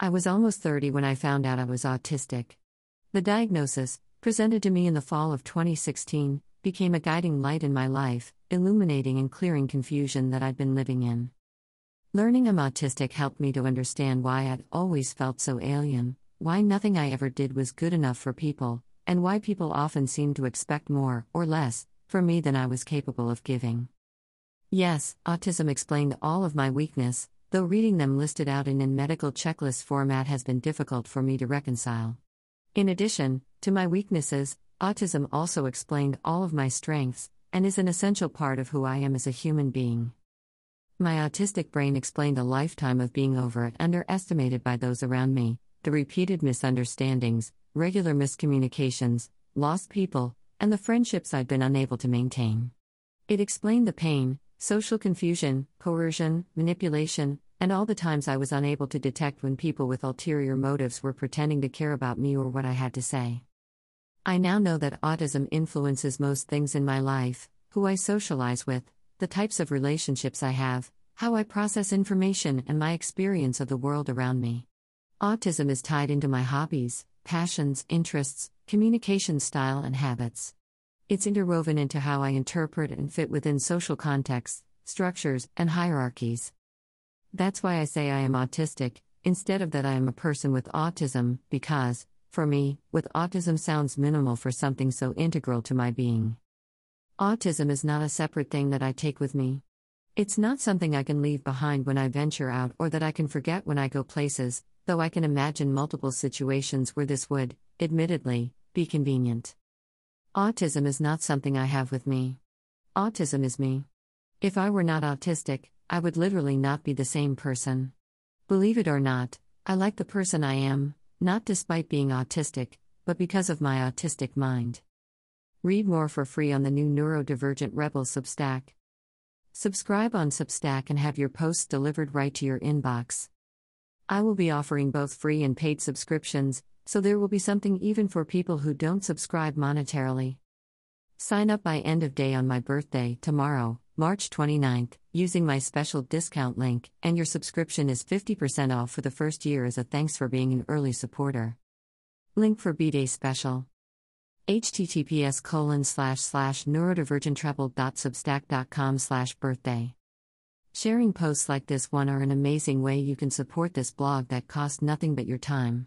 I was almost 30 when I found out I was autistic. The diagnosis, presented to me in the fall of 2016, became a guiding light in my life, illuminating and clearing confusion that I'd been living in. Learning I'm autistic helped me to understand why I'd always felt so alien, why nothing I ever did was good enough for people, and why people often seemed to expect more, or less, from me than I was capable of giving. Yes, autism explained all of my weakness, though reading them listed out in in medical checklist format has been difficult for me to reconcile. In addition to my weaknesses, autism also explained all of my strengths and is an essential part of who I am as a human being. My autistic brain explained a lifetime of being over and underestimated by those around me, the repeated misunderstandings, regular miscommunications, lost people, and the friendships I'd been unable to maintain. It explained the pain, social confusion, coercion, manipulation, and all the times I was unable to detect when people with ulterior motives were pretending to care about me or what I had to say. I now know that autism influences most things in my life who I socialize with, the types of relationships I have, how I process information, and my experience of the world around me. Autism is tied into my hobbies, passions, interests, communication style, and habits. It's interwoven into how I interpret and fit within social contexts, structures, and hierarchies. That's why I say I am autistic, instead of that I am a person with autism, because, for me, with autism sounds minimal for something so integral to my being. Autism is not a separate thing that I take with me. It's not something I can leave behind when I venture out or that I can forget when I go places, though I can imagine multiple situations where this would, admittedly, be convenient. Autism is not something I have with me. Autism is me. If I were not autistic, I would literally not be the same person. Believe it or not, I like the person I am, not despite being autistic, but because of my autistic mind. Read more for free on the new Neurodivergent Rebel Substack. Subscribe on Substack and have your posts delivered right to your inbox. I will be offering both free and paid subscriptions, so there will be something even for people who don't subscribe monetarily. Sign up by end of day on my birthday, tomorrow, March 29th, using my special discount link, and your subscription is 50% off for the first year as a thanks for being an early supporter. Link for B-Day special. https colon slash slash neurodivergentrebel.substack.com slash birthday. Sharing posts like this one are an amazing way you can support this blog that costs nothing but your time.